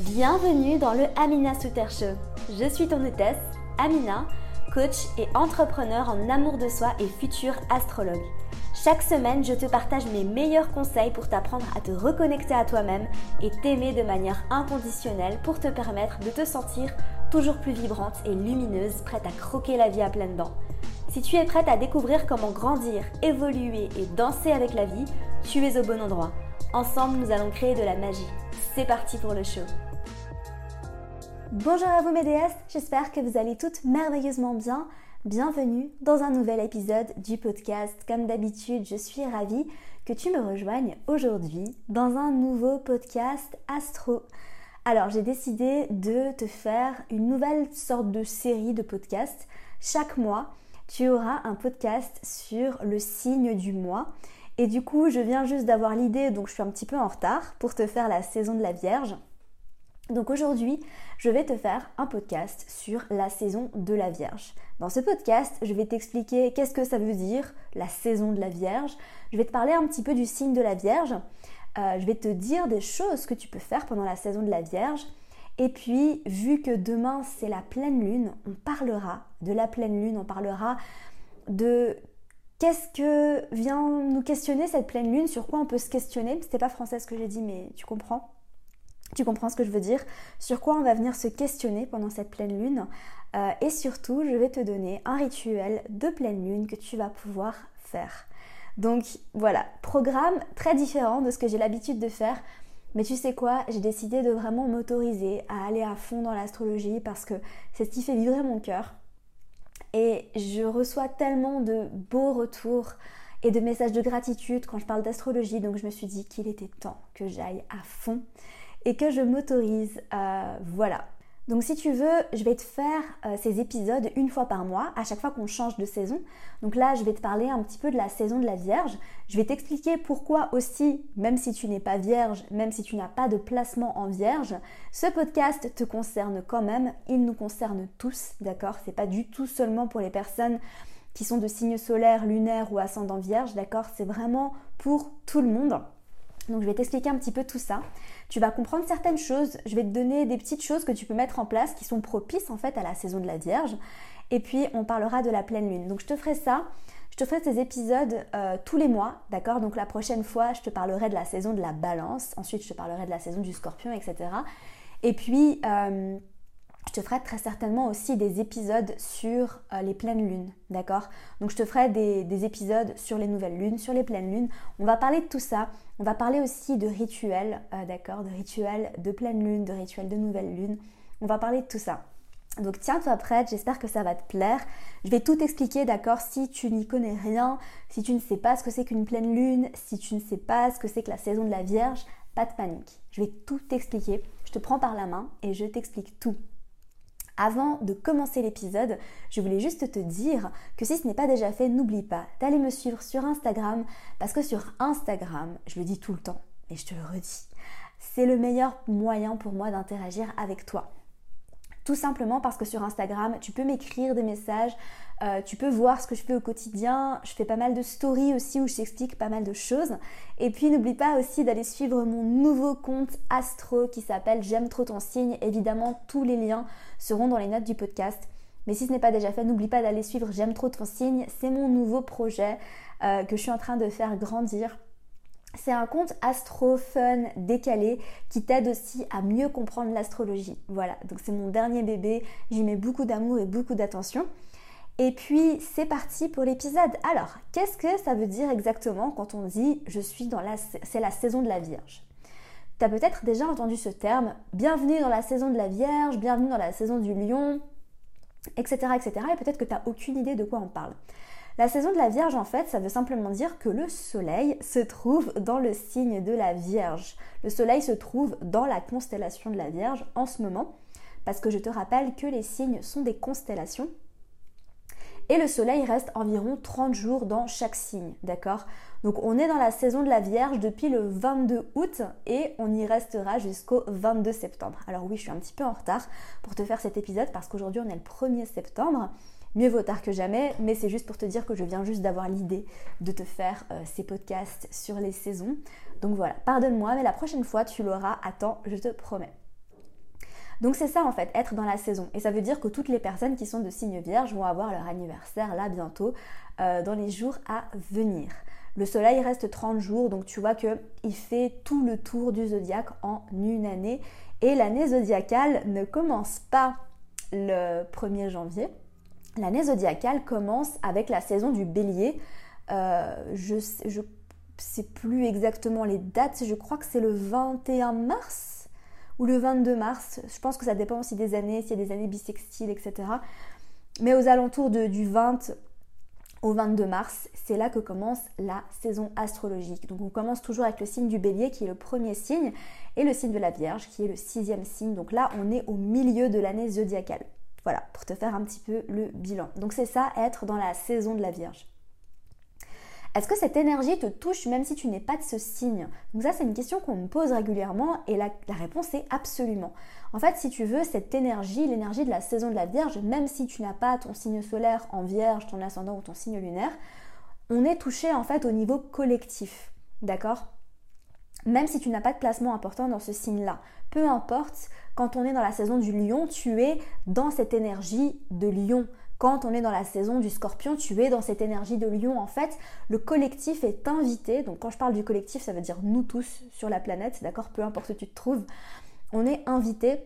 Bienvenue dans le Amina Souter Show. Je suis ton hôtesse, Amina, coach et entrepreneur en amour de soi et futur astrologue. Chaque semaine, je te partage mes meilleurs conseils pour t'apprendre à te reconnecter à toi-même et t'aimer de manière inconditionnelle pour te permettre de te sentir toujours plus vibrante et lumineuse, prête à croquer la vie à pleines dents. Si tu es prête à découvrir comment grandir, évoluer et danser avec la vie, tu es au bon endroit. Ensemble, nous allons créer de la magie. C'est parti pour le show. Bonjour à vous mes j'espère que vous allez toutes merveilleusement bien. Bienvenue dans un nouvel épisode du podcast. Comme d'habitude, je suis ravie que tu me rejoignes aujourd'hui dans un nouveau podcast astro. Alors, j'ai décidé de te faire une nouvelle sorte de série de podcasts. Chaque mois, tu auras un podcast sur le signe du mois. Et du coup, je viens juste d'avoir l'idée, donc je suis un petit peu en retard pour te faire la saison de la Vierge. Donc aujourd'hui, je vais te faire un podcast sur la saison de la Vierge. Dans ce podcast, je vais t'expliquer qu'est-ce que ça veut dire la saison de la Vierge. Je vais te parler un petit peu du signe de la Vierge. Euh, je vais te dire des choses que tu peux faire pendant la saison de la Vierge. Et puis, vu que demain c'est la pleine lune, on parlera de la pleine lune, on parlera de Qu'est-ce que vient nous questionner cette pleine lune Sur quoi on peut se questionner C'était pas français ce que j'ai dit, mais tu comprends tu comprends ce que je veux dire? Sur quoi on va venir se questionner pendant cette pleine lune euh, Et surtout, je vais te donner un rituel de pleine lune que tu vas pouvoir faire. Donc voilà, programme très différent de ce que j'ai l'habitude de faire. Mais tu sais quoi, j'ai décidé de vraiment m'autoriser à aller à fond dans l'astrologie parce que c'est ce qui fait vibrer mon cœur. Et je reçois tellement de beaux retours et de messages de gratitude quand je parle d'astrologie. Donc je me suis dit qu'il était temps que j'aille à fond et que je m'autorise. Euh, voilà, donc si tu veux, je vais te faire euh, ces épisodes une fois par mois, à chaque fois qu'on change de saison. Donc là, je vais te parler un petit peu de la saison de la Vierge. Je vais t'expliquer pourquoi aussi, même si tu n'es pas Vierge, même si tu n'as pas de placement en Vierge, ce podcast te concerne quand même. Il nous concerne tous, d'accord? C'est pas du tout seulement pour les personnes qui sont de signe solaire, lunaire ou ascendant Vierge, d'accord? C'est vraiment pour tout le monde. Donc je vais t'expliquer un petit peu tout ça. Tu vas comprendre certaines choses, je vais te donner des petites choses que tu peux mettre en place qui sont propices en fait à la saison de la Vierge. Et puis on parlera de la pleine lune. Donc je te ferai ça, je te ferai ces épisodes euh, tous les mois, d'accord? Donc la prochaine fois, je te parlerai de la saison de la balance, ensuite je te parlerai de la saison du scorpion, etc. Et puis... Euh, je te ferai très certainement aussi des épisodes sur euh, les pleines lunes, d'accord? Donc je te ferai des, épisodes sur les nouvelles lunes, sur les pleines lunes. On va parler de tout ça. On va parler aussi de rituels, euh, d'accord? De rituels de pleine lune, de rituels de nouvelle lune. On va parler de tout ça. Donc tiens-toi prête, j'espère que ça va te plaire. Je vais tout expliquer, d'accord? Si tu n'y connais rien, si tu ne sais pas ce que c'est qu'une pleine lune, si tu ne sais pas ce que c'est que la saison de la Vierge, pas de panique. Je vais tout t'expliquer. Je te prends par la main et je t'explique tout. Avant de commencer l'épisode, je voulais juste te dire que si ce n'est pas déjà fait, n'oublie pas d'aller me suivre sur Instagram parce que sur Instagram, je le dis tout le temps et je te le redis, c'est le meilleur moyen pour moi d'interagir avec toi. Tout simplement parce que sur Instagram, tu peux m'écrire des messages, euh, tu peux voir ce que je fais au quotidien. Je fais pas mal de stories aussi où je t'explique pas mal de choses. Et puis n'oublie pas aussi d'aller suivre mon nouveau compte Astro qui s'appelle J'aime trop ton signe. Évidemment, tous les liens seront dans les notes du podcast. Mais si ce n'est pas déjà fait, n'oublie pas d'aller suivre J'aime trop ton signe. C'est mon nouveau projet euh, que je suis en train de faire grandir c'est un compte astro fun décalé qui t'aide aussi à mieux comprendre l'astrologie. Voilà, donc c'est mon dernier bébé, j'y mets beaucoup d'amour et beaucoup d'attention. Et puis c'est parti pour l'épisode. Alors, qu'est-ce que ça veut dire exactement quand on dit je suis dans la c'est la saison de la Vierge Tu as peut-être déjà entendu ce terme, bienvenue dans la saison de la Vierge, bienvenue dans la saison du lion, etc. etc. et peut-être que tu n'as aucune idée de quoi on parle. La saison de la Vierge, en fait, ça veut simplement dire que le Soleil se trouve dans le signe de la Vierge. Le Soleil se trouve dans la constellation de la Vierge en ce moment, parce que je te rappelle que les signes sont des constellations. Et le Soleil reste environ 30 jours dans chaque signe, d'accord? Donc on est dans la saison de la Vierge depuis le 22 août et on y restera jusqu'au 22 septembre. Alors oui, je suis un petit peu en retard pour te faire cet épisode parce qu'aujourd'hui on est le 1er septembre. Mieux vaut tard que jamais, mais c'est juste pour te dire que je viens juste d'avoir l'idée de te faire euh, ces podcasts sur les saisons. Donc voilà, pardonne-moi, mais la prochaine fois tu l'auras à temps, je te promets. Donc c'est ça en fait, être dans la saison. Et ça veut dire que toutes les personnes qui sont de signe vierge vont avoir leur anniversaire là bientôt, euh, dans les jours à venir. Le soleil reste 30 jours, donc tu vois qu'il fait tout le tour du zodiaque en une année. Et l'année zodiacale ne commence pas le 1er janvier. L'année zodiacale commence avec la saison du bélier. Euh, je ne sais plus exactement les dates, je crois que c'est le 21 mars ou le 22 mars. Je pense que ça dépend aussi des années, s'il y a des années bissextiles, etc. Mais aux alentours du 20 au 22 mars, c'est là que commence la saison astrologique. Donc on commence toujours avec le signe du bélier qui est le premier signe et le signe de la Vierge qui est le sixième signe. Donc là on est au milieu de l'année zodiacale. Voilà, pour te faire un petit peu le bilan. Donc c'est ça, être dans la saison de la Vierge. Est-ce que cette énergie te touche même si tu n'es pas de ce signe? Donc ça c'est une question qu'on me pose régulièrement et la, réponse est absolument. En fait si tu veux cette énergie, l'énergie de la saison de la Vierge, même si tu n'as pas ton signe solaire en Vierge, ton ascendant ou ton signe lunaire, on est touché en fait au niveau collectif. D'accord? Même si tu n'as pas de placement important dans ce signe-là. Peu importe, quand on est dans la saison du lion, tu es dans cette énergie de lion. Quand on est dans la saison du scorpion, tu es dans cette énergie de lion. En fait, le collectif est invité. Donc quand je parle du collectif, ça veut dire nous tous sur la planète, d'accord? Peu importe où tu te trouves. On est invité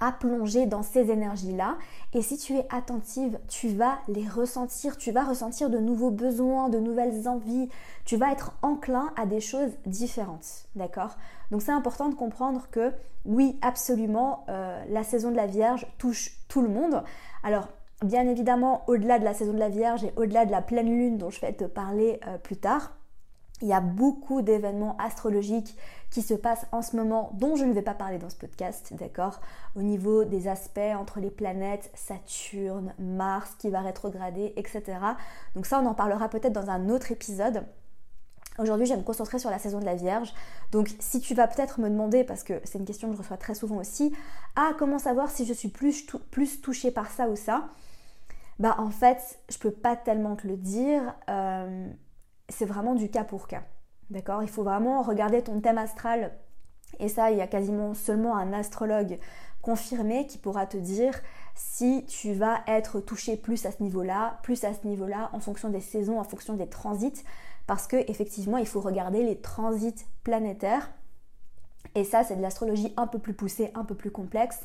à plonger dans ces énergies-là. Et si tu es attentive, tu vas les ressentir, tu vas ressentir de nouveaux besoins, de nouvelles envies, tu vas être enclin à des choses différentes. D'accord? Donc c'est important de comprendre que oui, absolument, euh, la saison de la Vierge touche tout le monde. Alors Bien évidemment, au-delà de la saison de la Vierge et au-delà de la pleine lune dont je vais te parler euh, plus tard, il y a beaucoup d'événements astrologiques qui se passent en ce moment dont je ne vais pas parler dans ce podcast, d'accord? Au niveau des aspects entre les planètes, Saturne, Mars qui va rétrograder, etc. Donc ça, on en parlera peut-être dans un autre épisode. Aujourd'hui, je vais me concentrer sur la saison de la Vierge. Donc, si tu vas peut-être me demander, parce que c'est une question que je reçois très souvent aussi, ah, comment savoir si je suis plus, plus touchée par ça ou ça? Bah en fait, je peux pas tellement te le dire. Euh, c'est vraiment du cas pour cas. D'accord? Il faut vraiment regarder ton thème astral. Et ça, il y a quasiment seulement un astrologue confirmé qui pourra te dire si tu vas être touché plus à ce niveau-là, plus à ce niveau-là, en fonction des saisons, en fonction des transits. Parce que effectivement, il faut regarder les transits planétaires. Et ça, c'est de l'astrologie un peu plus poussée, un peu plus complexe.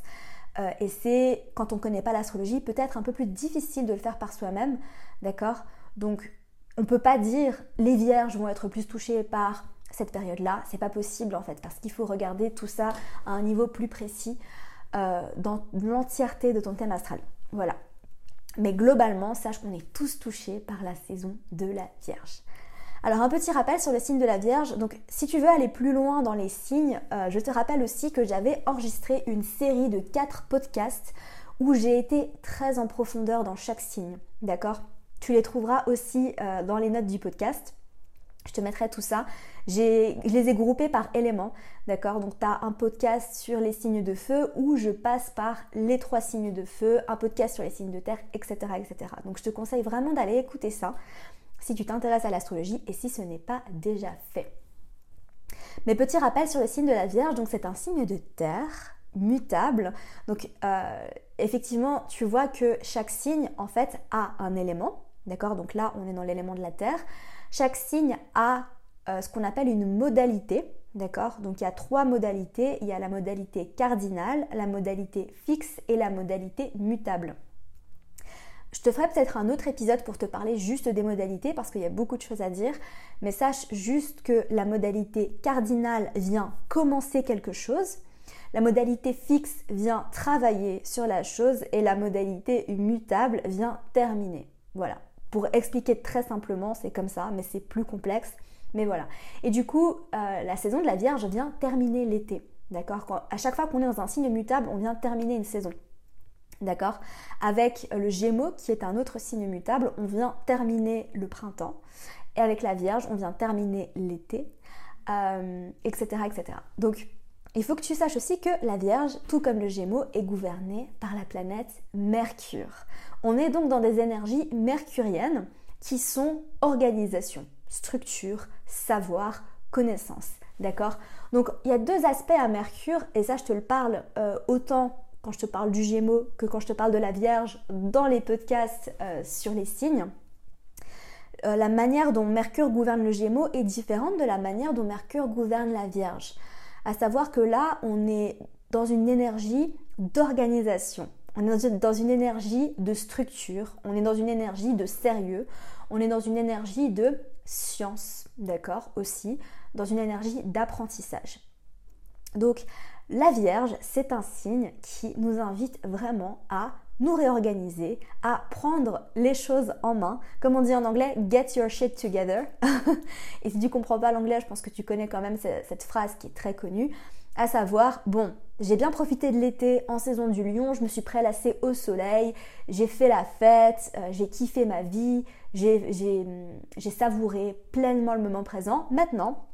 Euh, et c'est, quand on ne connaît pas l'astrologie, peut-être un peu plus difficile de le faire par soi-même, d'accord? Donc, on ne peut pas dire les vierges vont être plus touchées par cette période-là, c'est pas possible en fait, parce qu'il faut regarder tout ça à un niveau plus précis euh, dans l'entièreté de ton thème astral. Voilà. Mais globalement, sache qu'on est tous touchés par la saison de la Vierge. Alors un petit rappel sur le signe de la Vierge. Donc si tu veux aller plus loin dans les signes, euh, je te rappelle aussi que j'avais enregistré une série de 4 podcasts où j'ai été très en profondeur dans chaque signe. D'accord? Tu les trouveras aussi euh, dans les notes du podcast. Je te mettrai tout ça. Je les ai groupés par éléments, d'accord? Donc tu as un podcast sur les signes de feu où je passe par les trois signes de feu, un podcast sur les signes de terre, etc. etc. Donc je te conseille vraiment d'aller écouter ça si tu t'intéresses à l'astrologie et si ce n'est pas déjà fait. Mes petits rappels sur le signe de la Vierge, donc c'est un signe de terre mutable. Donc euh, effectivement, tu vois que chaque signe en fait a un élément, d'accord? Donc là, on est dans l'élément de la terre. Chaque signe a euh, ce qu'on appelle une modalité, d'accord? Donc il y a trois modalités. Il y a la modalité cardinale, la modalité fixe et la modalité mutable. Je te ferai peut-être un autre épisode pour te parler juste des modalités parce qu'il y a beaucoup de choses à dire, mais sache juste que la modalité cardinale vient commencer quelque chose, la modalité fixe vient travailler sur la chose et la modalité mutable vient terminer. Voilà. Pour expliquer très simplement, c'est comme ça, mais c'est plus complexe. Mais voilà. Et du coup, euh, la saison de la Vierge vient terminer l'été. D'accord? À chaque fois qu'on est dans un signe mutable, on vient terminer une saison. D'accord? Avec le Gémeaux, qui est un autre signe mutable, on vient terminer le printemps. Et avec la Vierge, on vient terminer l'été, etc., euh, etc. Donc, il faut que tu saches aussi que la Vierge, tout comme le Gémeaux, est gouvernée par la planète Mercure. On est donc dans des énergies mercuriennes qui sont organisation, structure, savoir, connaissance. D'accord? Donc il y a deux aspects à Mercure, et ça je te le parle euh, autant quand je te parle du Gémeaux que quand je te parle de la Vierge dans les podcasts euh, sur les signes. Euh, la manière dont Mercure gouverne le Gémeaux est différente de la manière dont Mercure gouverne la Vierge. À savoir que là, on est dans une énergie d'organisation. On est dans une énergie de structure, on est dans une énergie de sérieux, on est dans une énergie de science, d'accord aussi, dans une énergie d'apprentissage. Donc la Vierge, c'est un signe qui nous invite vraiment à nous réorganiser, à prendre les choses en main. Comme on dit en anglais, get your shit together. Et si tu comprends pas l'anglais, je pense que tu connais quand même cette phrase qui est très connue à savoir, bon, j'ai bien profité de l'été en saison du lion, je me suis prélassée au soleil, j'ai fait la fête, euh, j'ai kiffé ma vie, j'ai savouré pleinement le moment présent. Maintenant,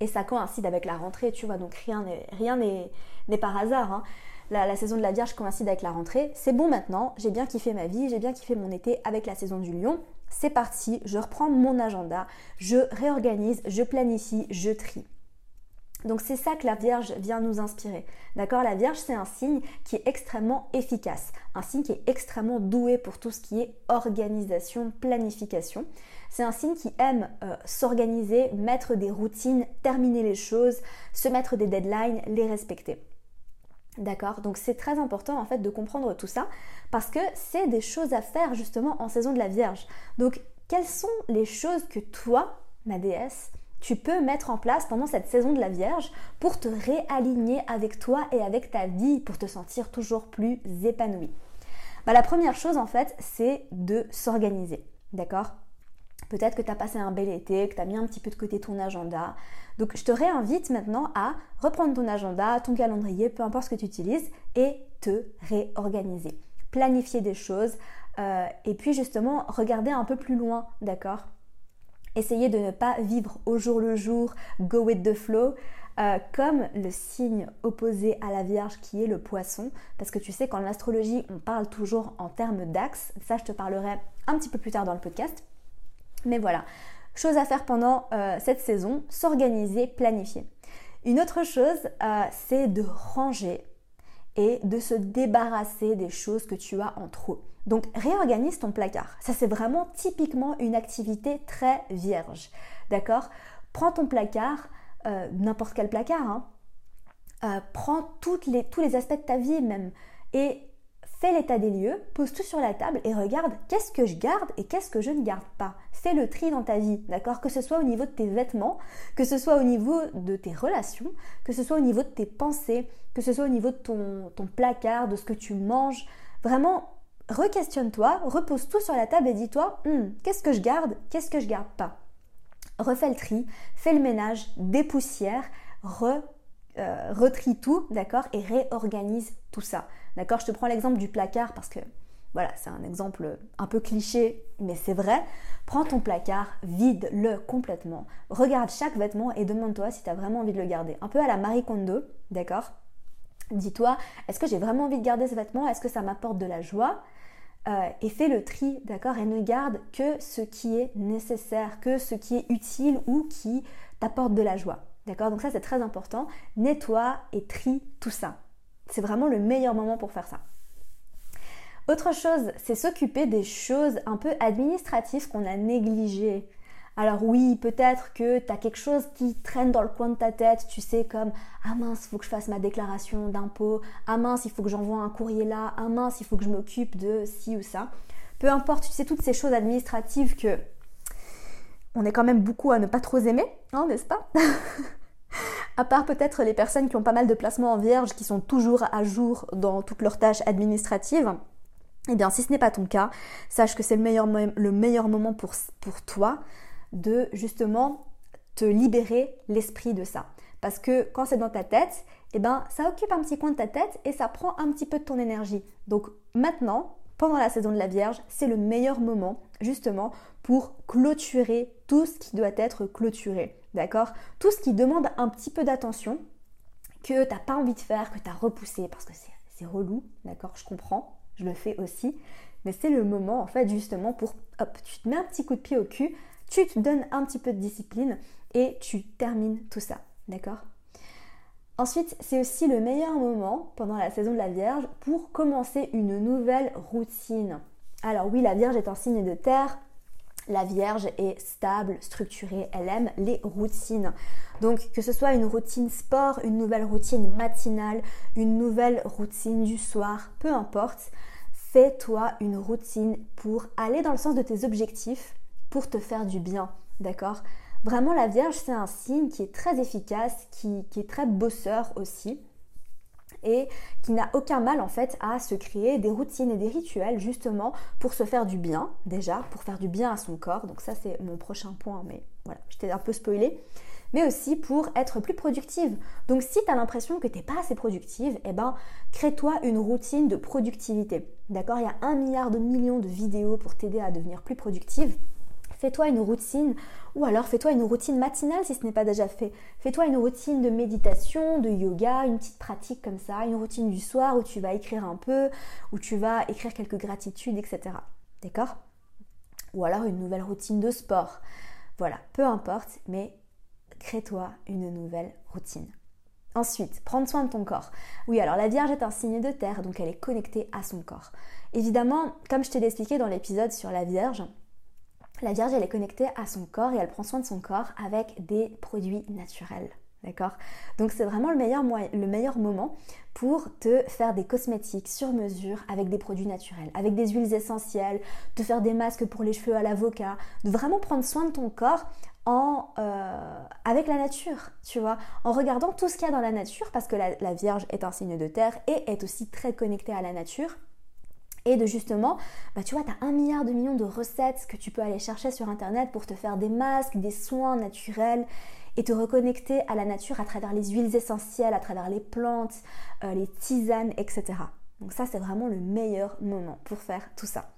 et ça coïncide avec la rentrée, tu vois, donc rien n'est par hasard. Hein. La, la, saison de la Vierge coïncide avec la rentrée. C'est bon maintenant, j'ai bien kiffé ma vie, j'ai bien kiffé mon été avec la saison du lion. C'est parti, je reprends mon agenda, je réorganise, je planifie, je trie. Donc c'est ça que la Vierge vient nous inspirer. D'accord? La Vierge, c'est un signe qui est extrêmement efficace, un signe qui est extrêmement doué pour tout ce qui est organisation, planification. C'est un signe qui aime euh, s'organiser, mettre des routines, terminer les choses, se mettre des deadlines, les respecter. D'accord? Donc c'est très important en fait de comprendre tout ça parce que c'est des choses à faire justement en saison de la Vierge. Donc quelles sont les choses que toi, ma déesse, tu peux mettre en place pendant cette saison de la Vierge pour te réaligner avec toi et avec ta vie, pour te sentir toujours plus épanoui bah, La première chose en fait, c'est de s'organiser. D'accord? Peut-être que tu as passé un bel été, que tu as mis un petit peu de côté ton agenda. Donc je te réinvite maintenant à reprendre ton agenda, ton calendrier, peu importe ce que tu utilises, et te réorganiser. Planifier des choses euh, et puis justement regarder un peu plus loin, d'accord? Essayez de ne pas vivre au jour le jour, go with the flow, euh, comme le signe opposé à la Vierge qui est le poisson, parce que tu sais qu'en astrologie on parle toujours en termes d'axe, ça je te parlerai un petit peu plus tard dans le podcast. Mais voilà, chose à faire pendant euh, cette saison, s'organiser, planifier. Une autre chose, euh, c'est de ranger et de se débarrasser des choses que tu as en trop. Donc réorganise ton placard. Ça c'est vraiment typiquement une activité très vierge. D'accord? Prends ton placard, euh, n'importe quel placard, hein. prends tous les aspects de ta vie même et fais l'état des lieux, pose tout sur la table et regarde qu'est-ce que je garde et qu'est-ce que je ne garde pas. Fais le tri dans ta vie, d'accord? Que ce soit au niveau de tes vêtements, que ce soit au niveau de tes relations, que ce soit au niveau de tes pensées, que ce soit au niveau de ton, placard, de ce que tu manges. Vraiment, re-questionne-toi, repose tout sur la table et dis-toi, hmm, qu'est-ce que je garde, qu'est-ce que je garde pas? Refais le tri, fais le ménage, dépoussière, re, euh, retrie tout, d'accord, et réorganise tout ça. D'accord Je te prends l'exemple du placard parce que voilà, c'est un exemple un peu cliché, mais c'est vrai. Prends ton placard, vide-le complètement. Regarde chaque vêtement et demande-toi si tu as vraiment envie de le garder. Un peu à la Marie Kondo, d'accord? Dis-toi, est-ce que j'ai vraiment envie de garder ce vêtement? Est-ce que ça m'apporte de la joie? Euh, et fais le tri, d'accord, et ne garde que ce qui est nécessaire, que ce qui est utile ou qui t'apporte de la joie, d'accord? Donc ça c'est très important. Nettoie et trie tout ça. C'est vraiment le meilleur moment pour faire ça. Autre chose, c'est s'occuper des choses un peu administratives qu'on a négligées. Alors oui, peut-être que tu as quelque chose qui traîne dans le coin de ta tête, tu sais, comme Ah mince, il faut que je fasse ma déclaration d'impôt, Ah mince, il faut que j'envoie un courrier là, Ah mince, il faut que je m'occupe de ci ou ça. Peu importe, tu sais, toutes ces choses administratives que on est quand même beaucoup à ne pas trop aimer, hein, n'est-ce pas? À part peut-être les personnes qui ont pas mal de placements en vierge, qui sont toujours à jour dans toutes leurs tâches administratives. Eh bien, si ce n'est pas ton cas, sache que c'est le meilleur, le meilleur moment pour, pour toi de justement te libérer l'esprit de ça. Parce que quand c'est dans ta tête, eh ben, ça occupe un petit coin de ta tête et ça prend un petit peu de ton énergie. Donc maintenant, pendant la saison de la Vierge, c'est le meilleur moment justement pour clôturer tout ce qui doit être clôturé. D'accord? Tout ce qui demande un petit peu d'attention, que tu n'as pas envie de faire, que tu as repoussé parce que c'est relou, d'accord? Je comprends, je le fais aussi. Mais c'est le moment en fait justement pour, hop, tu te mets un petit coup de pied au cul, tu te donnes un petit peu de discipline et tu termines tout ça. D'accord? Ensuite, c'est aussi le meilleur moment pendant la saison de la Vierge pour commencer une nouvelle routine. Alors oui, la Vierge est un signe de terre, la Vierge est stable, structurée, elle aime les routines. Donc que ce soit une routine sport, une nouvelle routine matinale, une nouvelle routine du soir, peu importe, fais-toi une routine pour aller dans le sens de tes objectifs, pour te faire du bien, d'accord? Vraiment, la Vierge, c'est un signe qui est très efficace, qui, qui est très bosseur aussi et qui n'a aucun mal en fait à se créer des routines et des rituels justement pour se faire du bien déjà, pour faire du bien à son corps. Donc ça c'est mon prochain point, mais voilà, je t'ai un peu spoilé. Mais aussi pour être plus productive. Donc si tu as l'impression que tu n'es pas assez productive, eh ben crée-toi une routine de productivité. D'accord? Il y a un milliard de millions de vidéos pour t'aider à devenir plus productive. Fais-toi une routine ou alors fais-toi une routine matinale si ce n'est pas déjà fait. Fais-toi une routine de méditation, de yoga, une petite pratique comme ça, une routine du soir où tu vas écrire un peu, où tu vas écrire quelques gratitudes, etc. D'accord? Ou alors une nouvelle routine de sport. Voilà, peu importe, mais crée-toi une nouvelle routine. Ensuite, prendre soin de ton corps. Oui, alors la Vierge est un signe de terre, donc elle est connectée à son corps. Évidemment, comme je t'ai expliqué dans l'épisode sur la Vierge, la Vierge, elle est connectée à son corps et elle prend soin de son corps avec des produits naturels. D'accord? Donc c'est vraiment le meilleur, le meilleur moment pour te faire des cosmétiques sur mesure avec des produits naturels, avec des huiles essentielles, te faire des masques pour les cheveux à l'avocat, de vraiment prendre soin de ton corps en, euh, avec la nature, tu vois, en regardant tout ce qu'il y a dans la nature, parce que la Vierge est un signe de terre et est aussi très connectée à la nature et de justement, bah tu vois, tu as un milliard de millions de recettes que tu peux aller chercher sur Internet pour te faire des masques, des soins naturels et te reconnecter à la nature à travers les huiles essentielles, à travers les plantes, euh, les tisanes, etc. Donc ça, c'est vraiment le meilleur moment pour faire tout ça.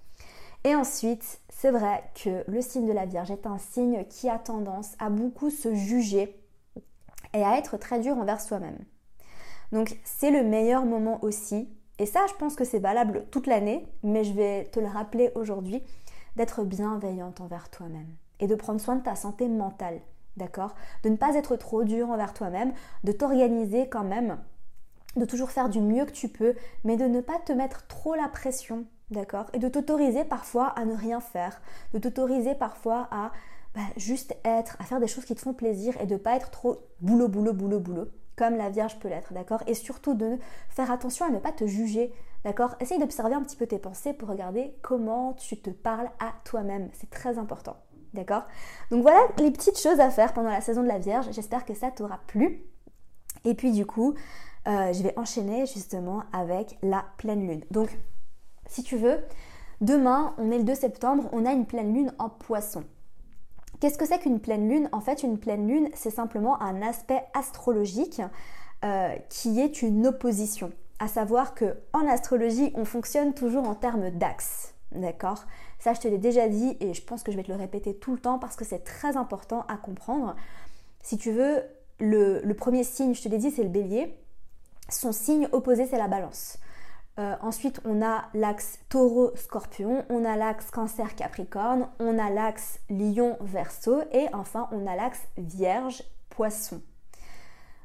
Et ensuite, c'est vrai que le signe de la Vierge est un signe qui a tendance à beaucoup se juger et à être très dur envers soi-même. Donc c'est le meilleur moment aussi et ça, je pense que c'est valable toute l'année, mais je vais te le rappeler aujourd'hui, d'être bienveillante envers toi-même et de prendre soin de ta santé mentale, d'accord? De ne pas être trop dur envers toi-même, de t'organiser quand même, de toujours faire du mieux que tu peux, mais de ne pas te mettre trop la pression, d'accord? Et de t'autoriser parfois à ne rien faire, de t'autoriser parfois à bah, juste être, à faire des choses qui te font plaisir et de ne pas être trop boulot, boulot, boulot, boulot comme la Vierge peut l'être, d'accord? Et surtout de faire attention à ne pas te juger, d'accord? Essaye d'observer un petit peu tes pensées pour regarder comment tu te parles à toi-même. C'est très important, d'accord? Donc voilà les petites choses à faire pendant la saison de la Vierge. J'espère que ça t'aura plu. Et puis du coup, euh, je vais enchaîner justement avec la pleine lune. Donc, si tu veux, demain, on est le 2 septembre, on a une pleine lune en poisson. Qu'est-ce que c'est qu'une pleine lune? En fait, une pleine lune, c'est simplement un aspect astrologique euh, qui est une opposition. À savoir que en astrologie, on fonctionne toujours en termes d'axe. D'accord? Ça, je te l'ai déjà dit et je pense que je vais te le répéter tout le temps parce que c'est très important à comprendre. Si tu veux, le premier signe, je te l'ai dit, c'est le bélier. Son signe opposé, c'est la balance. Euh, ensuite, on a l'axe taureau-scorpion, on a l'axe cancer-capricorne, on a l'axe lion-verso et enfin, on a l'axe vierge-poisson.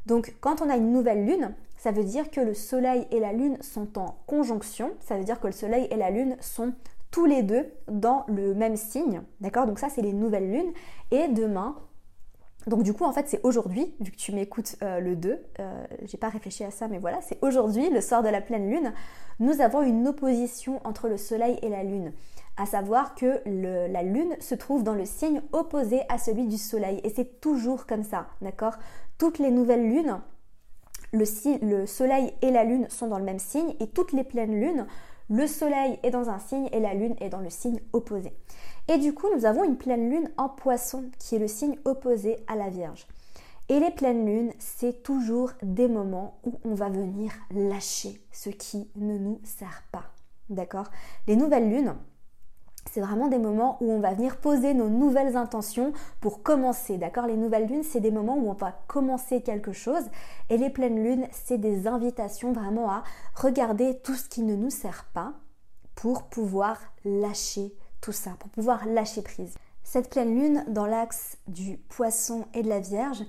Donc, quand on a une nouvelle lune, ça veut dire que le soleil et la lune sont en conjonction, ça veut dire que le soleil et la lune sont tous les deux dans le même signe, d'accord? Donc ça, c'est les nouvelles lunes. Et demain, donc du coup, en fait, c'est aujourd'hui, vu que tu m'écoutes euh, le 2, euh, j'ai pas réfléchi à ça, mais voilà, c'est aujourd'hui, le soir de la pleine lune, nous avons une opposition entre le soleil et la lune. À savoir que la lune se trouve dans le signe opposé à celui du soleil. Et c'est toujours comme ça, d'accord? Toutes les nouvelles lunes, le, le soleil et la lune sont dans le même signe, et toutes les pleines lunes, le soleil est dans un signe et la lune est dans le signe opposé. Et du coup, nous avons une pleine lune en poisson, qui est le signe opposé à la Vierge. Et les pleines lunes, c'est toujours des moments où on va venir lâcher ce qui ne nous sert pas. D'accord? Les nouvelles lunes, c'est vraiment des moments où on va venir poser nos nouvelles intentions pour commencer. D'accord? Les nouvelles lunes, c'est des moments où on va commencer quelque chose. Et les pleines lunes, c'est des invitations vraiment à regarder tout ce qui ne nous sert pas pour pouvoir lâcher tout ça, pour pouvoir lâcher prise. Cette pleine lune dans l'axe du poisson et de la Vierge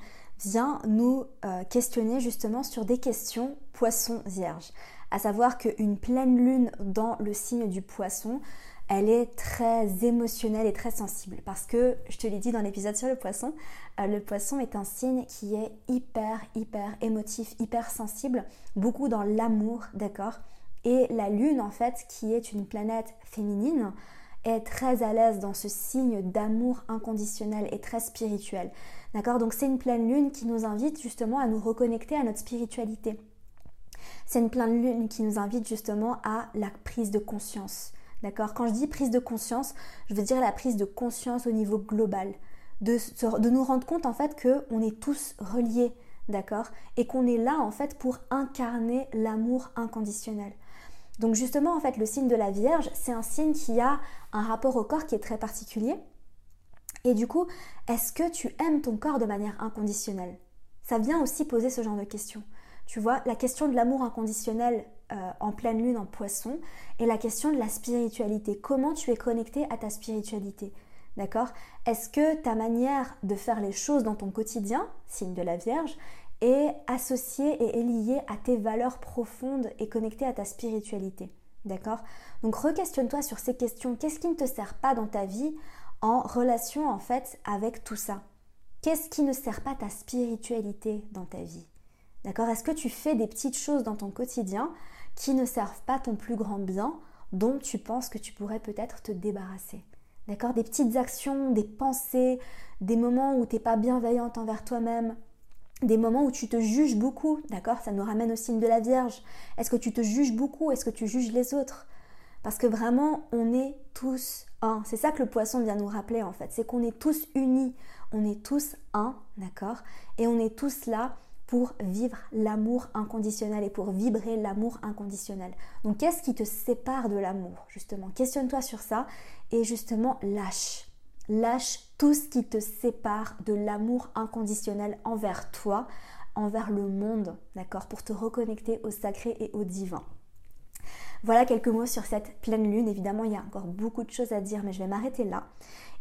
vient nous euh, questionner justement sur des questions poisson vierge. À savoir qu'une pleine lune dans le signe du poisson, elle est très émotionnelle et très sensible. Parce que, je te l'ai dit dans l'épisode sur le poisson, euh, le poisson est un signe qui est hyper, hyper émotif, hyper sensible, beaucoup dans l'amour, d'accord? Et la lune, en fait, qui est une planète féminine, est très à l'aise dans ce signe d'amour inconditionnel et très spirituel. D'accord? Donc c'est une pleine lune qui nous invite justement à nous reconnecter à notre spiritualité. C'est une pleine lune qui nous invite justement à la prise de conscience. D'accord Quand je dis prise de conscience, je veux dire la prise de conscience au niveau global. De, nous rendre compte en fait qu'on est tous reliés, d'accord Et qu'on est là en fait pour incarner l'amour inconditionnel. Donc justement, en fait, le signe de la Vierge, c'est un signe qui a un rapport au corps qui est très particulier. Et du coup, est-ce que tu aimes ton corps de manière inconditionnelle? Ça vient aussi poser ce genre de questions. Tu vois, la question de l'amour inconditionnel euh, en pleine lune en poisson et la question de la spiritualité. Comment tu es connecté à ta spiritualité? D'accord? Est-ce que ta manière de faire les choses dans ton quotidien, signe de la Vierge, est associé et est lié à tes valeurs profondes et connecté à ta spiritualité? D'accord? Donc re-questionne-toi sur ces questions. Qu'est-ce qui ne te sert pas dans ta vie en relation en fait avec tout ça? Qu'est-ce qui ne sert pas ta spiritualité dans ta vie? D'accord? Est-ce que tu fais des petites choses dans ton quotidien qui ne servent pas ton plus grand bien dont tu penses que tu pourrais peut-être te débarrasser? D'accord? Des petites actions, des pensées, des moments où tu n'es pas bienveillante envers toi-même, des moments où tu te juges beaucoup, d'accord? Ça nous ramène au signe de la Vierge. Est-ce que tu te juges beaucoup? Est-ce que tu juges les autres? Parce que vraiment, on est tous un. C'est ça que le poisson vient nous rappeler en fait. C'est qu'on est tous unis. On est tous un, d'accord? Et on est tous là pour vivre l'amour inconditionnel et pour vibrer l'amour inconditionnel. Donc qu'est-ce qui te sépare de l'amour justement? Questionne-toi sur ça et justement lâche. Lâche tout ce qui te sépare de l'amour inconditionnel envers toi, envers le monde, d'accord? Pour te reconnecter au sacré et au divin. Voilà quelques mots sur cette pleine lune. Évidemment, il y a encore beaucoup de choses à dire, mais je vais m'arrêter là.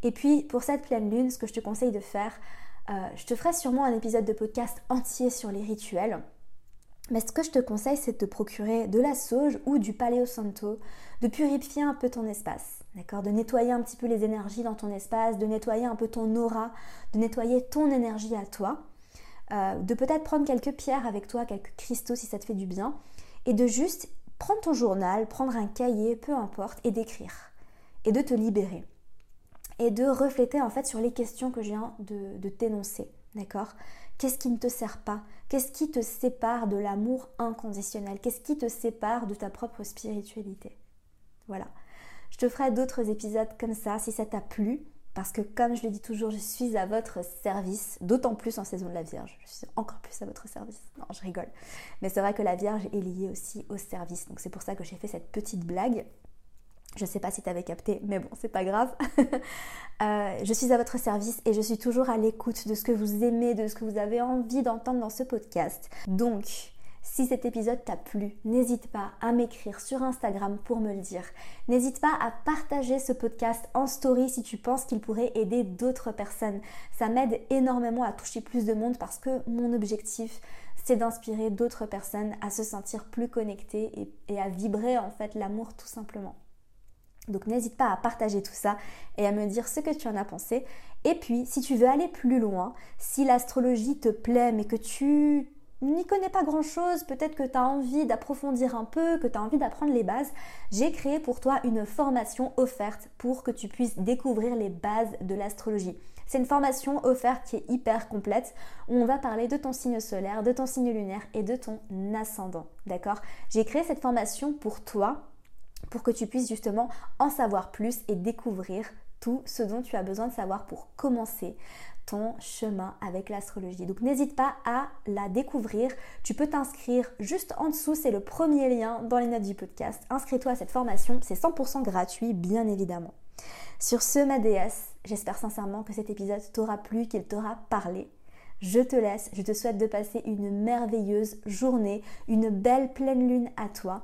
Et puis, pour cette pleine lune, ce que je te conseille de faire, euh, je te ferai sûrement un épisode de podcast entier sur les rituels. Mais ce que je te conseille, c'est de te procurer de la sauge ou du Paleo Santo, de purifier un peu ton espace, d'accord? De nettoyer un petit peu les énergies dans ton espace, de nettoyer un peu ton aura, de nettoyer ton énergie à toi, euh, de peut-être prendre quelques pierres avec toi, quelques cristaux si ça te fait du bien, et de juste prendre ton journal, prendre un cahier, peu importe, et d'écrire, et de te libérer, et de refléter en fait sur les questions que je viens de, de t'énoncer, d'accord? Qu'est-ce qui ne te sert pas? Qu'est-ce qui te sépare de l'amour inconditionnel? Qu'est-ce qui te sépare de ta propre spiritualité? Voilà. Je te ferai d'autres épisodes comme ça si ça t'a plu. Parce que comme je le dis toujours, je suis à votre service, d'autant plus en saison de la Vierge. Je suis encore plus à votre service. Non, je rigole. Mais c'est vrai que la Vierge est liée aussi au service. Donc c'est pour ça que j'ai fait cette petite blague. Je ne sais pas si tu avais capté, mais bon, c'est pas grave. Euh, je suis à votre service et je suis toujours à l'écoute de ce que vous aimez, de ce que vous avez envie d'entendre dans ce podcast. Donc, si cet épisode t'a plu, n'hésite pas à m'écrire sur Instagram pour me le dire. N'hésite pas à partager ce podcast en story si tu penses qu'il pourrait aider d'autres personnes. Ça m'aide énormément à toucher plus de monde parce que mon objectif, c'est d'inspirer d'autres personnes à se sentir plus connectées et, et à vibrer en fait l'amour tout simplement. Donc n'hésite pas à partager tout ça et à me dire ce que tu en as pensé. Et puis, si tu veux aller plus loin, si l'astrologie te plaît mais que tu n'y connais pas grand-chose, peut-être que tu as envie d'approfondir un peu, que tu as envie d'apprendre les bases, j'ai créé pour toi une formation offerte pour que tu puisses découvrir les bases de l'astrologie. C'est une formation offerte qui est hyper complète où on va parler de ton signe solaire, de ton signe lunaire et de ton ascendant. D'accord? J'ai créé cette formation pour toi pour que tu puisses justement en savoir plus et découvrir tout ce dont tu as besoin de savoir pour commencer ton chemin avec l'astrologie. Donc n'hésite pas à la découvrir. Tu peux t'inscrire juste en dessous, c'est le premier lien dans les notes du podcast. Inscris-toi à cette formation, c'est 100% gratuit bien évidemment. Sur ce ma déesse, j'espère sincèrement que cet épisode t'aura plu, qu'il t'aura parlé. Je te laisse, je te souhaite de passer une merveilleuse journée, une belle pleine lune à toi.